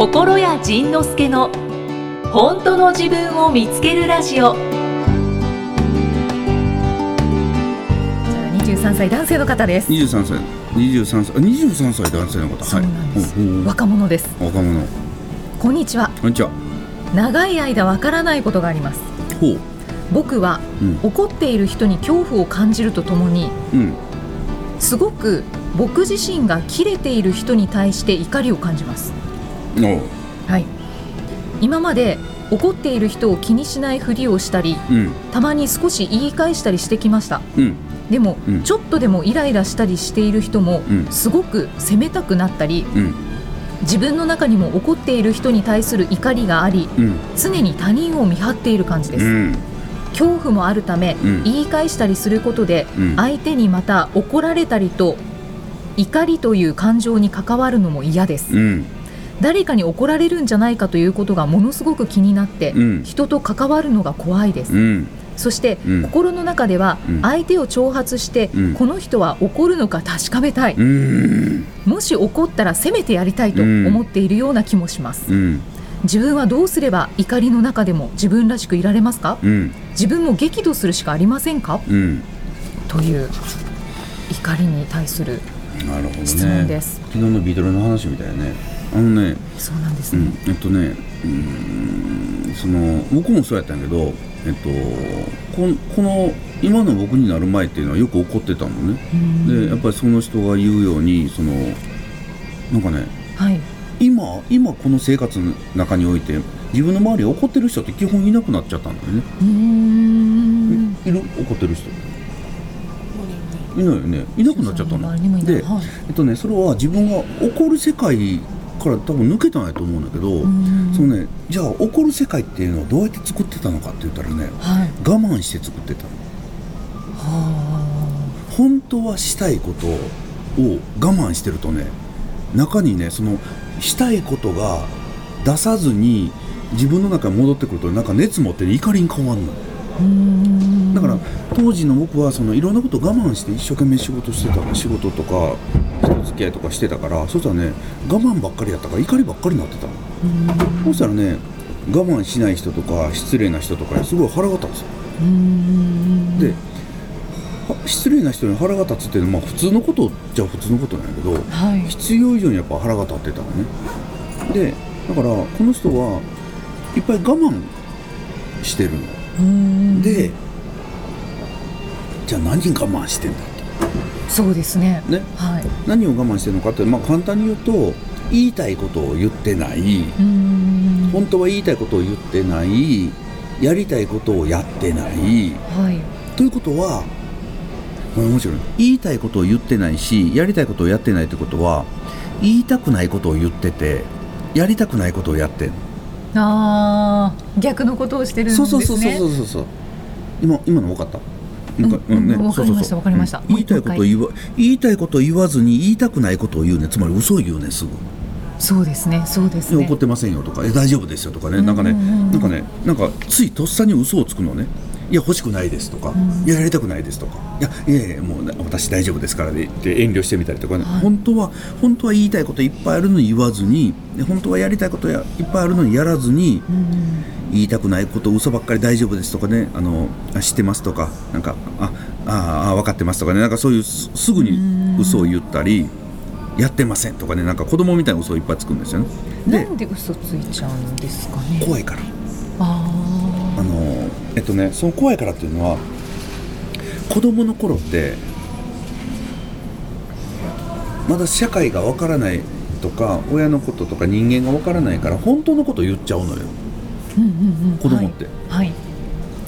心谷仁之助の本当の自分を見つけるラジオじゃあ23歳男性の方です二十三歳、二十三歳、二十三歳男性の方。そうなんですはいうんうん若者です若者。こんにちはこんにちは。長い間わからないことがありますほう。僕はうん。怒っている人に恐怖を感じるとともにうん。すごく僕自身が切れている人に対して怒りを感じます。はい今まで怒っている人を気にしないふりをしたりうん。たまに少し言い返したりしてきましたうん。でも、うんちょっとでもイライラしたりしている人も、うんすごく責めたくなったりうん。自分の中にも怒っている人に対する怒りがありうん。常に他人を見張っている感じです、うん。恐怖もあるため、うん言い返したりすることでうん。相手にまた怒られたりと怒りという感情に関わるのも嫌ですうん。誰かに怒られるんじゃないかということがものすごく気になって、うん。人と関わるのが怖いです、うん。そして、うん心の中ではうん相手を挑発して、うんこの人は怒るのか確かめたい、うん。もし怒ったら責めてやりたいと思っているような気もします、うん。自分はどうすれば怒りの中でも自分らしくいられますか？うん。自分も激怒するしかありませんか？うん。という怒りに対する。質問です、昨日のビートルの話みたいね。あのね。そうなんですね、うん。えっとね。うん。その僕もそうやったんやけど。えっと。こんこの今の僕になる前っていうのはよく怒ってたのね。うんでやっぱりその人が言うようにそのなんかねはい今今この生活の中において自分の周りで怒ってる人って基本いなくなっちゃったんだよね、いる？怒ってる人？いないよねいなくなっちゃったのではいえっとねそれは自分が怒る世界から多分抜けたんやと思うんだけど、うん。そのねじゃあ怒る世界っていうのはどうやって作ってたのかって言ったらねはい。我慢して作ってたの。は本当はしたいことを我慢してるとね中にねそのしたいことが出さずに自分の中に戻ってくるとなんか熱持ってね怒りに変わんのあうーんだから当時の僕はそのいろんなこと我慢して一生懸命仕事してた仕事とか人付き合いとかしてたからそしたらね我慢ばっかりやったから怒りばっかりになってたそしたらね我慢しない人とか失礼な人とかにすごい腹が立つでは失礼な人に腹が立つっていうのはまあ普通のことじゃ普通のことなんやけどはい。必要以上にやっぱ腹が立ってたのね。でだからこの人はいっぱい我慢してるのでじゃあ何我慢してんだ？そうですね。とね。はい。何を我慢してるのかって、まあ、簡単に言うと言いたいことを言ってない。本当は言いたいことを言ってない。やりたいことをやってない。はい。ということはこれ面白い。言いたいことを言ってないしやりたいことをやってないってことは言いたくないことを言っててやりたくないことをやってんああ逆のことをしてるんですね。そうそうそうそうそうそう。今今の分かった？なんかうんうんわかりましたそうそうそう。わかりましたうん。言いたいことを言わ言いたいことを言わずに言いたくないことを言うね。つまり嘘を言うねすぐ。そうですねそうですね。怒ってませんよとかえ大丈夫ですよとかね。なんかねなんかねなんかついとっさに嘘をつくのねいや欲しくないですとか、ん。いややりたくないですとかいやいやいやもうね私大丈夫ですからねって遠慮してみたりとかね、はい。本当は本当は言いたいこといっぱいあるのに言わずにで本当はやりたいことやいっぱいあるのにやらずにうん言いたくないこと嘘ばっかり大丈夫ですとかねあのあ知ってますとかなんかあああ分かってますとかねなんかそういうすすぐに嘘を言ったりやってませんとかねなんか子供みたいな嘘をいっぱいつくんですよね。でなんで嘘ついちゃうんですかね。怖いから。ああとねその怖いからっていうのは子供の頃ってまだ社会がわからないとか親のこととか人間がわからないから本当のこと言っちゃうのよ。ーうんうんうん。子供って。はい、はい。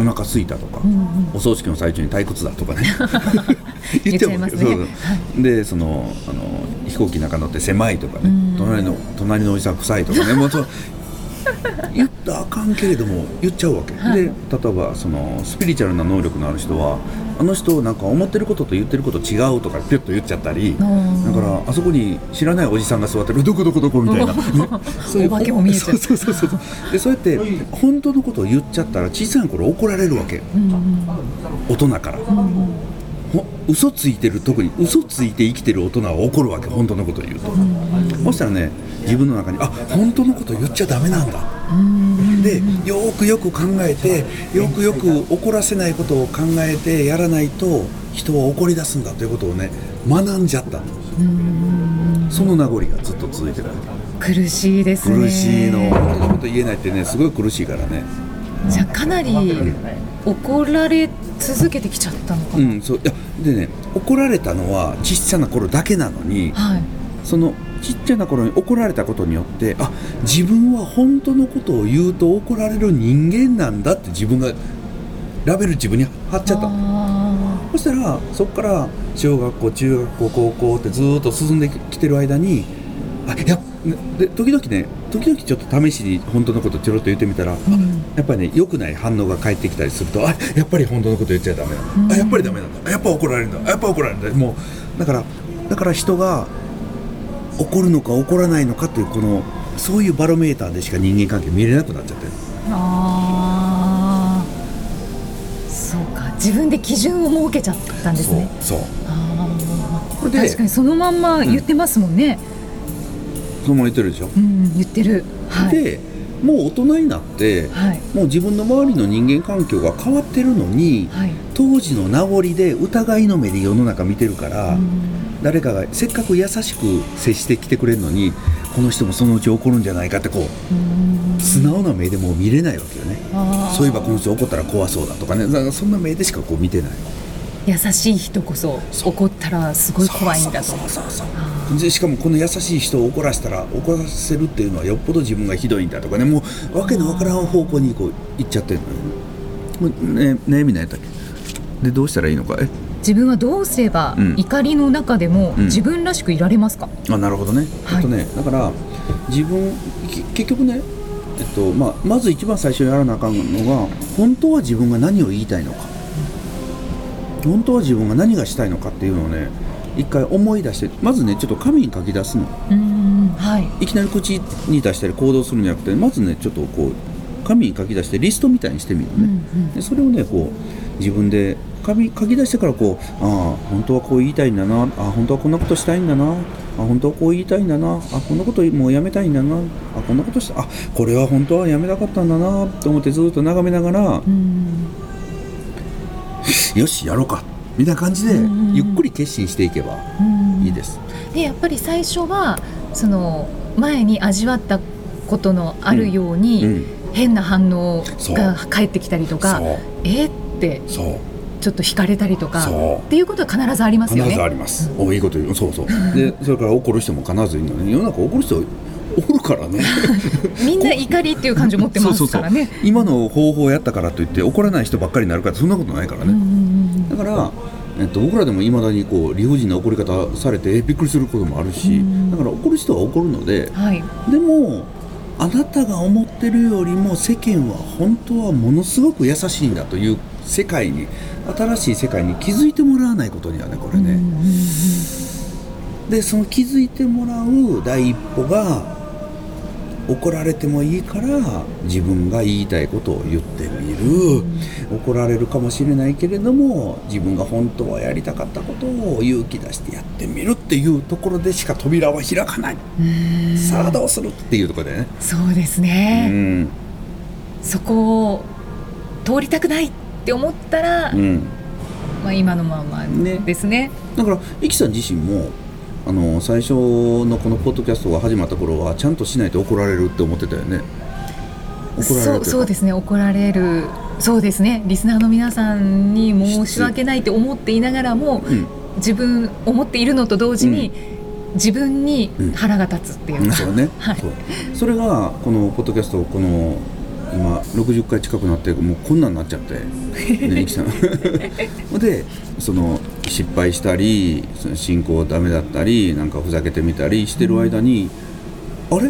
お腹空いたとか、うんうん。お葬式の最中に退屈だとかね。言っちゃいますね。そうそう。でそのあの飛行機の中乗って狭いとかね、うん。隣の隣のおじさん臭いとかね。もうそう 言ったらあかんけれども言っちゃうわけ、はい。で例えばそのスピリチュアルな能力のある人はあの人なんか思ってることと言ってること違うとかピュッと言っちゃったりだからあそこに知らないおじさんが座ってるどこどこどこみたいな、ねそういうお化けも見えちゃう。そうそうそうそう でそうやって本当のことを言っちゃったら小さい頃怒られるわけ。うんうん。大人から。うんうん。ほ嘘ついてる特に嘘ついて生きてる大人は怒るわけ本当のことを言うと、そしたらね自分の中にあ本当のこと言っちゃダメなんだ、でよくよく考えてよくよく怒らせないことを考えてやらないと人は怒り出すんだということをね学んじゃった。その名残がずっと続いてるわ苦しいですね。け苦しいの。本当のこと言えないってねすごい苦しいからね。じゃあかなり怒られ続けてきちゃったのかな、うんそういやでね怒られたのはちっちゃな頃だけなのにはい。そのちっちゃな頃に怒られたことによってあ自分は本当のことを言うと怒られる人間なんだって自分がラベル自分に貼っちゃったそしたらそこから小学校中学校高校ってずーっと進んできてる間にあやで時々ね時々ちょっと試しに本当のことちょろっと言ってみたら、あやっぱりね良くない反応が返ってきたりするとあやっぱり本当のこと言っちゃダメなん。だ、あやっぱりダメなんだ。あやっぱ怒られるんだ。あやっぱ怒られるんだ。もうだからだから人が怒るのか怒らないのかというこのそういうバロメーターでしか人間関係見れなくなっちゃって。るーあー。そうか。自分で基準を設けちゃったんですね。そうそう。確かにそのまんま言ってますもんね、そのまま言ってるでしょ、うん言ってる。はい。でもう大人になって、はい。もう自分の周りの人間環境が変わってるのに、はい。当時の名残で疑いの目で世の中見てるから、誰かがせっかく優しく接してきてくれるのにこの人もそのうち怒るんじゃないかってこう素直な目でもう見れないわけよね。そういえばこの人怒ったら怖そうだとかね。だからそんな目でしかこう見てない優しい人こそ怒ったらすごい怖いんだとでしかもこの優しい人を怒らせたら怒らせるっていうのはよっぽど自分がひどいんだとかね。もうわけのわからん方向にこう行っちゃってるのよね悩み何やったっけ？でどうしたらいいのか？え？自分はどうすればうん。怒りの中でもうん。自分らしくいられますか、あなるほどね、はい。とねだから自分き結局ねえっとまあ、まず一番最初にやらなあかんのが本当は自分が何を言いたいのか本当は自分が何がしたいのかっていうのをね一回思い出してまずねちょっと紙に書き出すの。うんはい。いきなり口に出したり行動するんじゃなくてまずねちょっとこう紙に書き出してリストみたいにしてみるのね、うんうん。でそれをねこう自分で紙書き出してからこうああ本当はこう言いたいんだなああ本当はこんなことしたいんだなあ本当はこう言いたいんだなあこんなこともうやめたいんだなあこんなことしたあこれは本当はやめたかったんだなと思ってずっと眺めながらうん よしやろうかみたいな感じでうんゆっくり決心していけばうんいいです。でやっぱり最初はその前に味わったことのあるように、うん、変な反応が返ってきたりとかえーってちょっと惹かれたりとかっていうことは必ずありますよね。必ずあります。おいいこと言う。そうそう。で、それから怒る人も必ずいるのね。世の中怒る人おるからね。みんな怒りっていう感情を持ってますからね。今の方法をやったからといって怒らない人ばっかりになるからそんなことないからね。んだから。えっと、僕らでもいまだにこう理不尽な怒り方されてえびっくりすることもあるしうんだから怒る人は怒るのでうんはい。でもあなたが思ってるよりも世間は本当はものすごく優しいんだという世界に新しい世界に気づいてもらわないことにはねこれね、でその気づいてもらう第一歩が怒られてもいいから自分が言いたいことを言ってみる、怒られるかもしれないけれども自分が本当はやりたかったことを勇気出してやってみるっていうところでしか扉は開かない、うん。さあどうするっていうところでね、そうですうね、ん。そこを通りたくないって思ったら、うん、まあ、今のままね。ですね。だからイキさん自身もあの最初のこのポッドキャストが始まった頃はちゃんとしないと怒られるって思ってたよね。怒られるそうですね。怒られる。そうですね。リスナーの皆さんに申し訳ないって思っていながらもうん。自分思っているのと同時に、自分にうん。腹が立つっていう。か、うんそうね、はい。それがこのポッドキャストこの今60回近くなってもうこんなんなっちゃって。ねいきさん。でその失敗したりその進行ダメだったりなんかふざけてみたりしてる間に、あれ？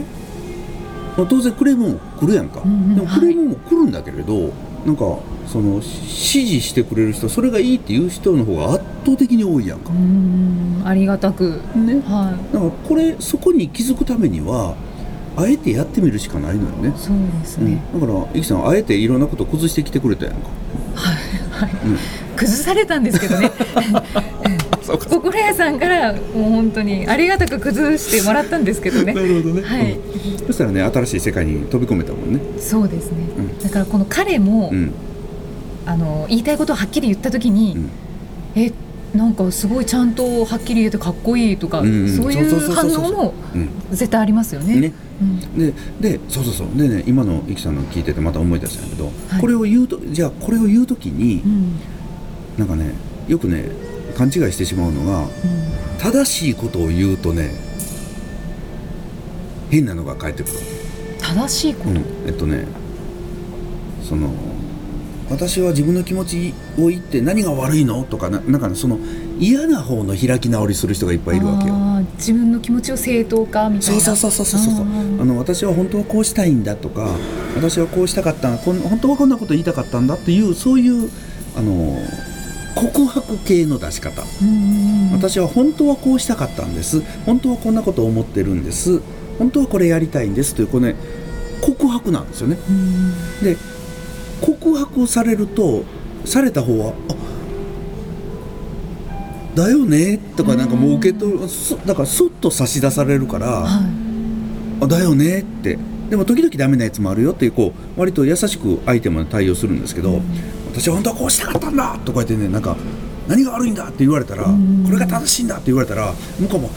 まあ当然クレームも来るやんか、うんうんでもクレームも来るんだけれど、なんかその支持してくれる人それがいいっていう人の方が圧倒的に多いやんか。うー、んありがたく。ね。はだからこれそこに気づくためにはあえてやってみるしかないのよね。い、そうですうん。ね、だからイキさんあえていろんなことを崩してきてくれたやんか、はい。はい。うん崩されたんですけどね。心屋さんからもう本当にありがたく崩してもらったんですけどね。なるほどね、はい。うん。そしたらね新しい世界に飛び込めたもんね。そうですね、うん。だからこの彼も、うん。あの言いたいことをはっきり言った時に、うん。えなんかすごいちゃんとはっきり言えてかっこいいとか、うんうん。そういそう反応もうん。絶対ありますよね。ね。うん。ででそうそうそう。でね今のイキさんの聞いててまた思い出したんだけど、はい。これを言うとじゃあこれを言うときにうんなんかねよくね勘違いしてしまうのが正しいことを言うとね変なのが返ってくる、正しいこと、うん、えっとねその私は自分の気持ちを言って何が悪いの？とかななんかねその嫌な方の開き直りする人がいっぱいいるわけよ。自分の気持ちを正当化みたいな？そうそうそうそうそうそうあーあの私は本当はこうしたいんだとか私はこうしたかったこん本当はこんなこと言いたかったんだっていうそういうあの告白系の出し方。うんうんうん。私は本当はこうしたかったんです。本当はこんなことを思ってるんです。本当はこれやりたいんです。というこれ、ね、告白なんですよね。うんで告白されるとされた方は「あだよね」とかなんかもう受け取るそだからそっと差し出されるからはあだよね。って。でも時々ダメなやつもあるよ。っていうこう割と優しく相手も対応するんですけど、私は本当はこうしたかったんだとか言ってねなんか何が悪いんだって言われたら、うん。これが正しいんだって言われたら向こうも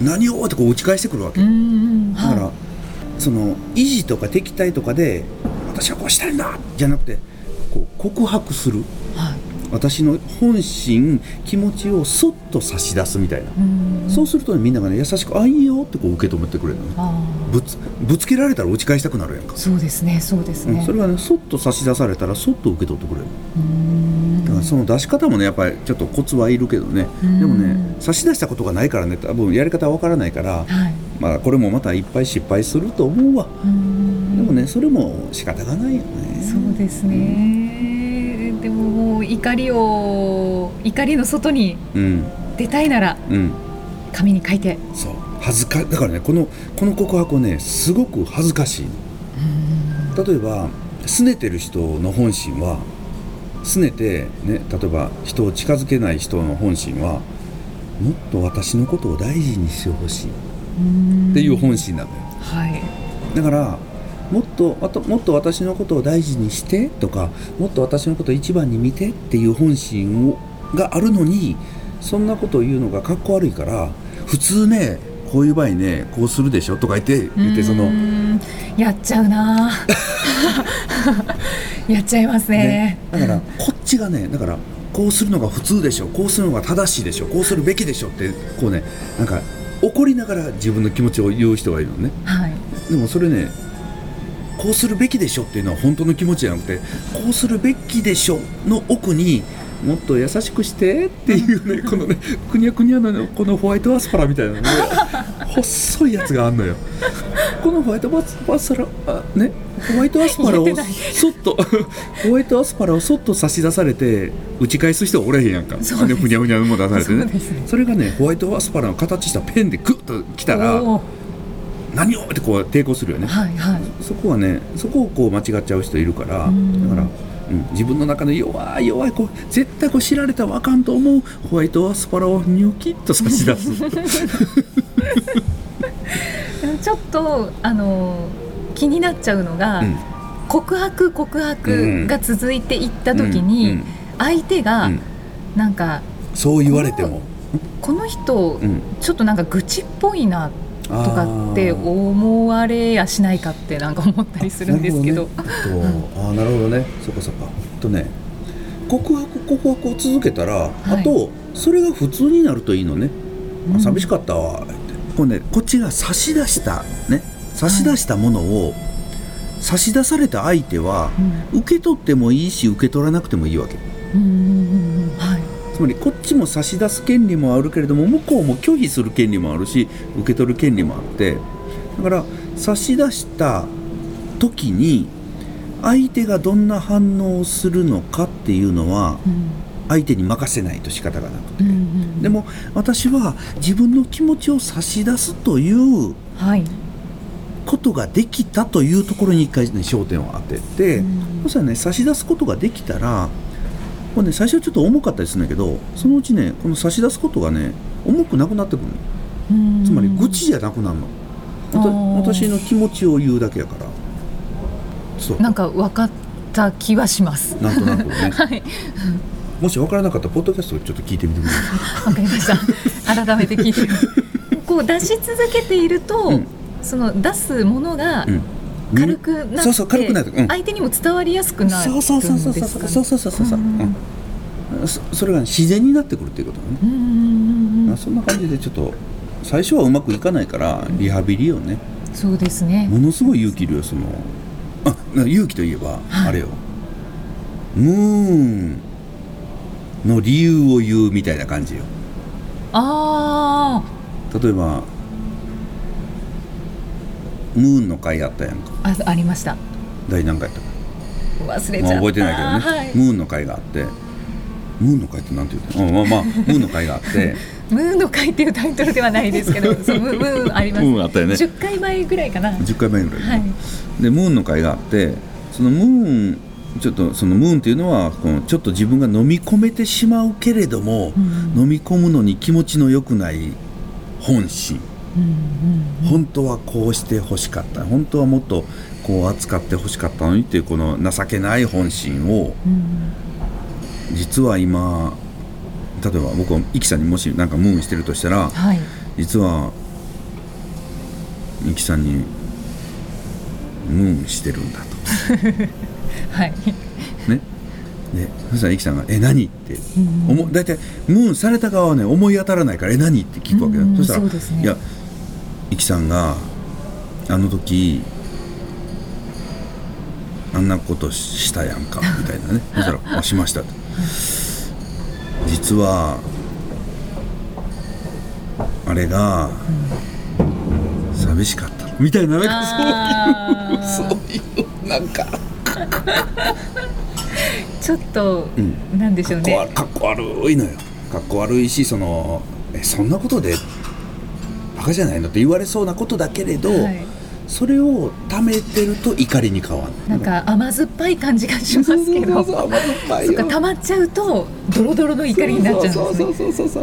何をってこう打ち返してくるわけ、だから、はいその意地とか敵対とかで私はこうしたいんだじゃなくてこう告白する。はい私の本心気持ちをそっと差し出すみたいな、うんそうするとねみんながね優しく「あいいよ」ってこう受け止めてくれるの。ぶつぶつけられたら打ち返したくなるやんか、そうですねそうですね。うん、それがねそっと差し出されたらそっと受け取ってくれるうん。だからその出し方もねやっぱりちょっとコツはいるけどね。うん。でもね差し出したことがないからね多分やり方はわからないからはい。まあこれもまたいっぱい失敗すると思うわ。うん。でもねそれも仕方がないよね。そうですね、でももう怒りを怒りの外にうん。出たいならうん。紙に書いて。そう。恥ずかだからねこのこの告白ねすごく恥ずかしいの。例えば拗ねてる人の本心は拗ねてね例えば人を近づけない人の本心はもっと私のことを大事にしてほしいっていう本心なのよ。はい。だからもっとあともっと私のことを大事にしてとかもっと私のことを一番に見てっていう本心をがあるのにそんなことを言うのがかっこ悪いから普通ねこういう場合ねこうするでしょとか言って言ってその、うん。やっちゃうな。やっちゃいますね。ね、だからこっちがねだからこうするのが普通でしょこうするのが正しいでしょこうするべきでしょってこうねなんか怒りながら自分の気持ちを言う人がいるのね。はい。でもそれねこうするべきでしょっていうのは本当の気持ちじゃなくてこうするべきでしょの奥にもっと優しくしてっていうね このねくにゃくにゃのねこのホワイトアスパラみたいなね細いやつがあんのよ。このホワイトアスパラあねホワイトアスパラをそっとホワイトアスパラをそっと差し出されて打ち返す人はおれへんやんか。そふにゃふにゃのも出されてね。ね。それがねホワイトアスパラの形したペンでグッときたら何をってこう抵抗するよね。はいはい。そこはねそこをこう間違っちゃう人いるからだうん。から、うん、自分の中の弱い弱いこう絶対こう知られたらあかんと思うホワイトアスパラをニョキッと差し出す。ちょっとあの気になっちゃうのが、うん。告白告白が続いていった時に、うん。相手がうん。なんかそう言われても、この人うん、ちょっとなんか愚痴っぽいなととかって思われやしないかってなんか思ったりするんですけど。あなるほどね。そっかそっか。とね。告白告白を続けたら、い。あとそれが普通になるといいのね、うん。あ寂しかったわ。ってこれねこっちが差し出したね。差し出したものを、差し出された相手はうん。受け取ってもいいし受け取らなくてもいいわけ。うんうんうんうん。はいつまりこっちも差し出す権利もあるけれども向こうも拒否する権利もあるし受け取る権利もあって。だから差し出した時に相手がどんな反応をするのかっていうのはうん相手に任せないと仕方がなくて。うんうん。でも私は自分の気持ちを差し出すというはい。ことができたというところに一回ね焦点を当てて、うん。そしたらね差し出すことができたらこれね最初ちょっと重かったりするんだけどそのうちねこの差し出すことがね重くなくなってくるの。うん。つまり愚痴じゃなくなるの。私の気持ちを言うだけやから。そう。なんか分かった気はします。なんとなくね。はい。もし分からなかったらポッドキャストをちょっと聞いてみてください？わかりました。改めて聞いてこう出し続けていると、うん。その出すものがうん軽くなそうそう軽くなってうん。相手にも伝わりやすくなるんですか、ね、そうそうそうそうそうそうそうそんうんそそれが自然になってくるっていうことだね、うん。うんうんうんあそんな感じでちょっと最初はうまくいかないからリハビリをねそうですね。ものすごい勇気いるよそのあな勇気といえば、はい。あれよ。ムーンの理由を言うみたいな感じよ。あ例えばムーンの回あったやんか。ーあありました。第何回やった？か忘れちゃった、まあ、覚えてないけどね、はい、ムーンの回があって。ムーンの回ってなんて言うの、うんまあまあ ムーンの回があって。ムーンの会っていうタイトルではないですけど そうムーンあります。ムーンあったよね。10回前ぐらいかな。は10回前ぐらい、い。でムーンの会があってそのムーンちょっとそのムーンっていうのはこのちょっと自分が飲み込めてしまうけれども、うん。飲み込むのに気持ちの良くない本心本当はこうして欲しかった。本当はもっとこう扱って欲しかったのにっていうこの情けない本心をうん。実は今例えば僕はイキさんにもしなんかムーンしてるとしたらはい。実はイキさんにムーンしてるんだと。はい。ね。でそしたらイキさんが「え何?」ってうん思う。大体ムーンされた側はね思い当たらないから「え何?」って聞くわけだ、うんそしたらね。いやイキさんがあの時あんなことしたやんか みたいなね。そしたら「あしました」と実はあれが寂しかった。みたいななんかそういうそういうなんか。ちょっと、うん。なんでしょうね。かっこ悪かっこ悪いのよ。かっこ悪いしそのえそんなことでバカじゃないのって言われそうなことだけれど、はい。それを貯めてると怒りに変わる。なんか甘酸っぱい感じがしますけど。そう甘酸っぱいよ。溜まっちゃうとドロドロの怒りになっちゃうんですね。そうそうそうそうそ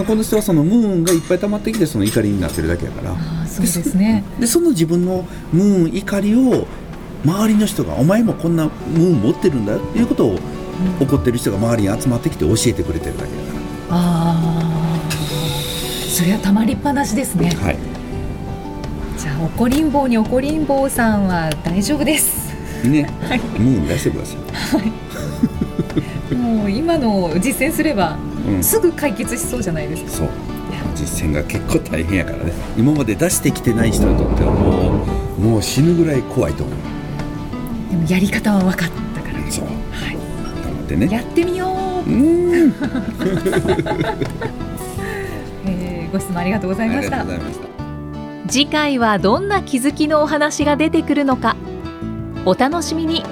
う。この人はそのムーンがいっぱい溜まってきてその怒りになってるだけやから。そうですね。でその自分のムーン怒りを周りの人が「お前もこんなムーン持ってるんだよ」っていうことを怒ってる人が周りに集まってきて教えてくれてるだけだかああそれはたまりっぱなしですね。らはい。じゃあ怒りん坊に怒りん坊さんは大丈夫です。ね、はい。ムーン出してください。もう今の実践すればうん。すぐ解決しそうじゃないですか。そう。実践が結構大変やからね。今まで出してきてない人にとってはもうもう死ぬぐらい怖いと思う。でもやり方は分かったから。そう。はい。頑張ってね。やってみよう。う、ーん。え ーご質問ありがとうございました。次回はどんな気づきのお話が出てくるのか。お楽しみに。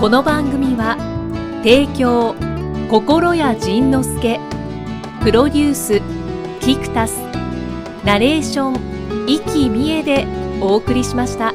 この番組は提供心谷仁之助プロデュースキクタスナレーション生きみえでお送りしました。